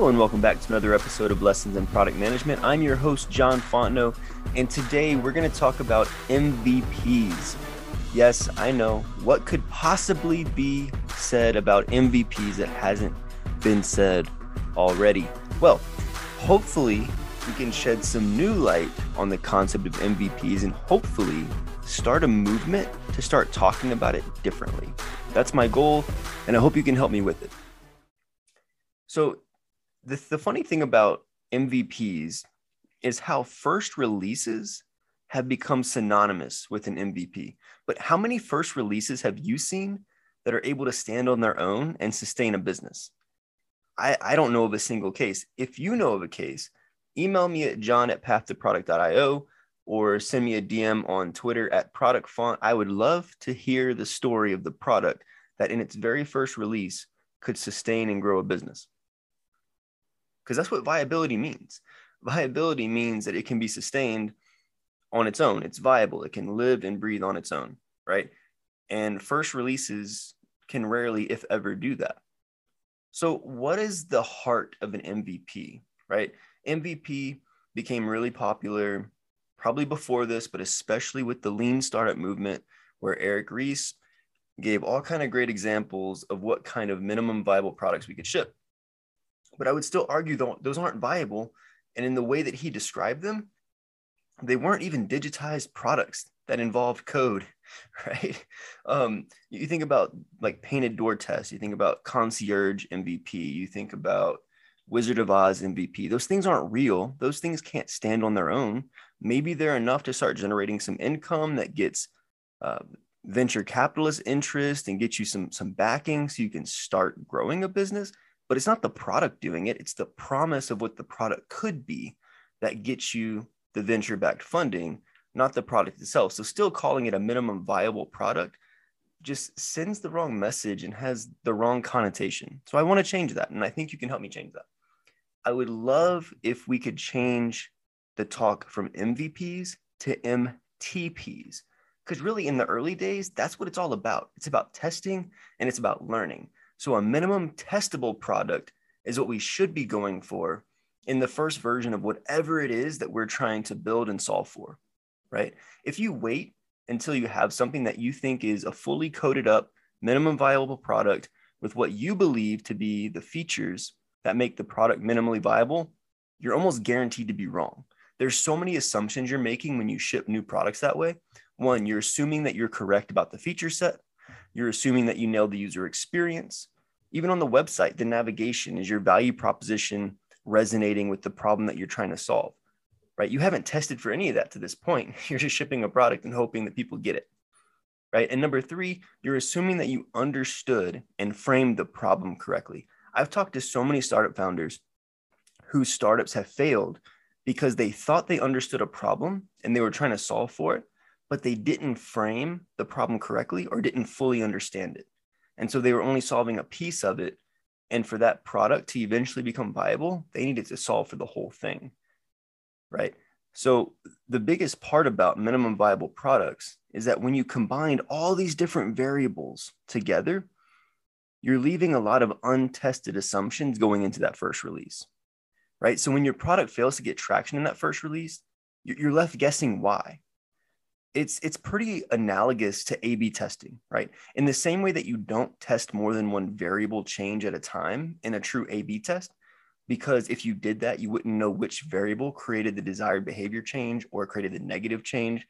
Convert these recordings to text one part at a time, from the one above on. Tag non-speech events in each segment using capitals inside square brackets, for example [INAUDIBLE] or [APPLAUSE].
Hello and welcome back to another episode of Lessons in Product Management. I'm your host, John Fontenot, and today we're going to talk about MVPs. Yes, I know. What could possibly be said about MVPs that hasn't been said already? Well, hopefully we can shed some new light on the concept of MVPs and hopefully start a movement to start talking about it differently. That's my goal, and I hope you can help me with it. So, the, the funny thing about MVPs is how first releases have become synonymous with an MVP. But how many first releases have you seen that are able to stand on their own and sustain a business? I, I don't know of a single case. If you know of a case, email me at john at pathtoproduct.io or send me a DM on Twitter at product font. I would love to hear the story of the product that in its very first release could sustain and grow a business because that's what viability means. Viability means that it can be sustained on its own. It's viable. It can live and breathe on its own, right? And first releases can rarely, if ever, do that. So, what is the heart of an MVP, right? MVP became really popular probably before this, but especially with the lean startup movement, where Eric Ries gave all kind of great examples of what kind of minimum viable products we could ship but I would still argue those aren't viable. And in the way that he described them, they weren't even digitized products that involved code, [LAUGHS] right? Um, you think about like painted door tests, you think about concierge MVP, you think about Wizard of Oz MVP. Those things aren't real. Those things can't stand on their own. Maybe they're enough to start generating some income that gets uh, venture capitalist interest and get you some some backing so you can start growing a business but it's not the product doing it it's the promise of what the product could be that gets you the venture backed funding not the product itself. So still calling it a minimum viable product just sends the wrong message and has the wrong connotation. So i want to change that and i think you can help me change that. I would love if we could change the talk from mvps to mtps because really in the early days that's what it's all about. It's about testing and it's about learning so a minimum testable product is what we should be going for in the first version of whatever it is that we're trying to build and solve for, right? If you wait until you have something that you think is a fully coded up minimum viable product with what you believe to be the features that make the product minimally viable, you're almost guaranteed to be wrong. There's so many assumptions you're making when you ship new products that way. One, you're assuming that you're correct about the feature set. You're assuming that you nailed the user experience. Even on the website, the navigation is your value proposition resonating with the problem that you're trying to solve, right? You haven't tested for any of that to this point. [LAUGHS] You're just shipping a product and hoping that people get it, right? And number three, you're assuming that you understood and framed the problem correctly. I've talked to so many startup founders whose startups have failed because they thought they understood a problem and they were trying to solve for it, but they didn't frame the problem correctly or didn't fully understand it. And so they were only solving a piece of it. And for that product to eventually become viable, they needed to solve for the whole thing. Right. So the biggest part about minimum viable products is that when you combine all these different variables together, you're leaving a lot of untested assumptions going into that first release. Right. So when your product fails to get traction in that first release, you're left guessing why it's it's pretty analogous to A B testing, right? In the same way that you don't test more than one variable change at a time in a true A B test, because if you did that, you wouldn't know which variable created the desired behavior change or created the negative change,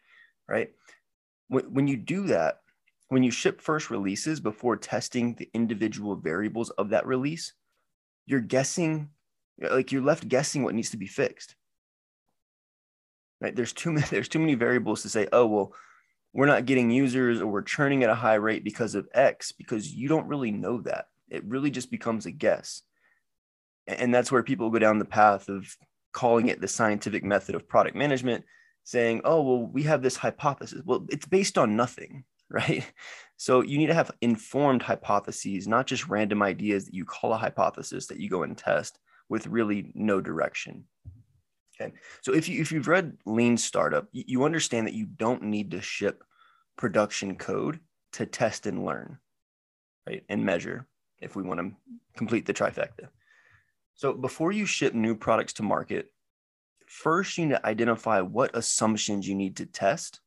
right? When you do that, when you ship first releases before testing the individual variables of that release, you're guessing, like you're left guessing what needs to be fixed right? There's too many, [LAUGHS] there's too many variables to say, oh, well, we're not getting users or we're churning at a high rate because of X, because you don't really know that. It really just becomes a guess. And that's where people go down the path of calling it the scientific method of product management, saying, oh, well, we have this hypothesis. Well, it's based on nothing, [LAUGHS] right? So you need to have informed hypotheses, not just random ideas that you call a hypothesis that you go and test with really no direction. Okay. So if you if you've read Lean Startup, you understand that you don't need to ship production code to test and learn, right? And measure if we want to complete the trifecta. So before you ship new products to market, first you need to identify what assumptions you need to test.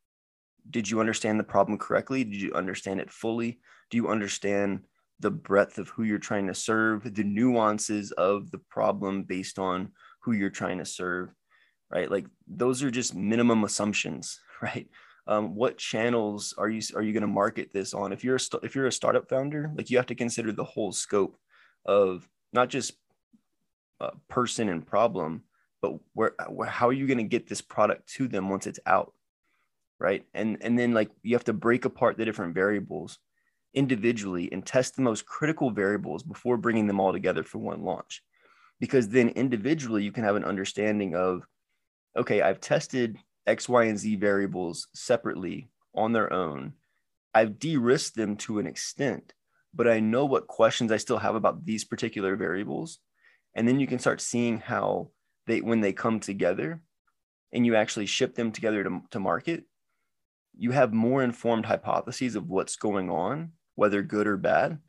Did you understand the problem correctly? Did you understand it fully? Do you understand the breadth of who you're trying to serve, the nuances of the problem based on who you're trying to serve, right? Like those are just minimum assumptions, [LAUGHS] right? Um, what channels are you are you going to market this on? If you're a st- if you're a startup founder, like you have to consider the whole scope of not just uh, person and problem, but where, where how are you going to get this product to them once it's out, right? And and then like you have to break apart the different variables individually and test the most critical variables before bringing them all together for one launch, because then individually you can have an understanding of, okay, I've tested X, Y, and Z variables separately on their own. I've de risked them to an extent, but I know what questions I still have about these particular variables. And then you can start seeing how they, when they come together and you actually ship them together to, to market, you have more informed hypotheses of what's going on, whether good or bad,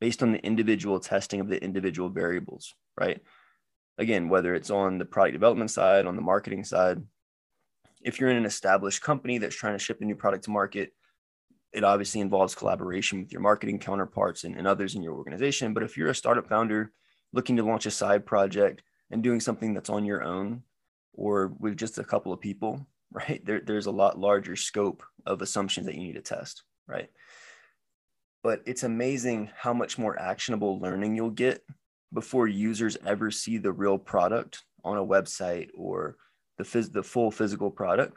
based on the individual testing of the individual variables, right? Again, whether it's on the product development side, on the marketing side, if you're in an established company that's trying to ship a new product to market, it obviously involves collaboration with your marketing counterparts and, and others in your organization. But if you're a startup founder looking to launch a side project and doing something that's on your own or with just a couple of people, [LAUGHS] right? There, there's a lot larger scope of assumptions that you need to test, right? But it's amazing how much more actionable learning you'll get before users ever see the real product on a website or the phys- the full physical product,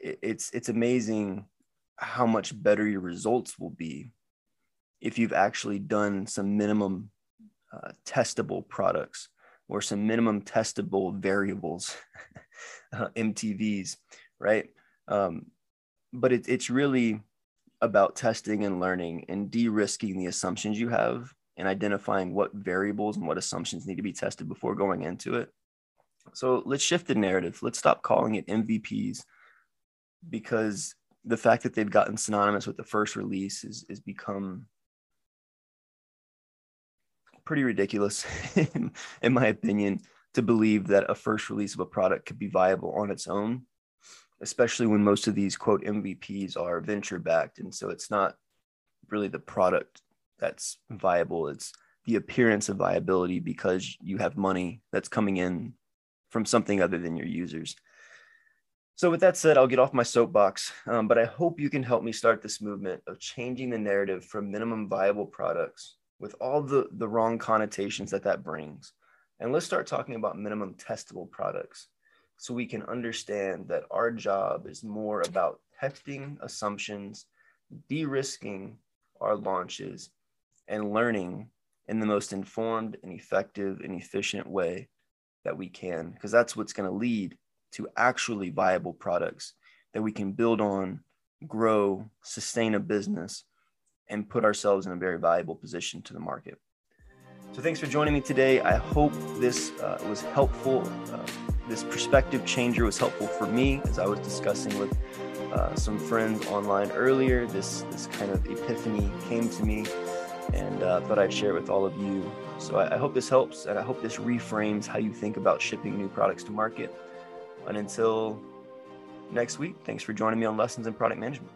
it, it's it's amazing how much better your results will be if you've actually done some minimum uh, testable products or some minimum testable variables, [LAUGHS] uh, MTVs, right? Um, but it, it's really about testing and learning and de-risking the assumptions you have and identifying what variables and what assumptions need to be tested before going into it so let's shift the narrative. Let's stop calling it MVPs because the fact that they've gotten synonymous with the first release is, is become pretty ridiculous, [LAUGHS] in, in my opinion, to believe that a first release of a product could be viable on its own, especially when most of these quote MVPs are venture backed. And so it's not really the product that's viable, it's the appearance of viability because you have money that's coming in from something other than your users. So, with that said, I'll get off my soapbox, um, but I hope you can help me start this movement of changing the narrative from minimum viable products with all the, the wrong connotations that that brings. And let's start talking about minimum testable products so we can understand that our job is more about testing assumptions, de risking our launches, and learning in the most informed and effective and efficient way that we can, because that's what's going to lead to actually viable products that we can build on, grow, sustain a business, and put ourselves in a very valuable position to the market. So, thanks for joining me today. I hope this uh, was helpful. Uh, this perspective changer was helpful for me as I was discussing with uh, some friends online earlier. This this kind of epiphany came to me, and uh, thought I'd share it with all of you so I, I hope this helps, and I hope this reframes how you think about shipping new products to market. And until next week, thanks for joining me on Lessons in Product Management.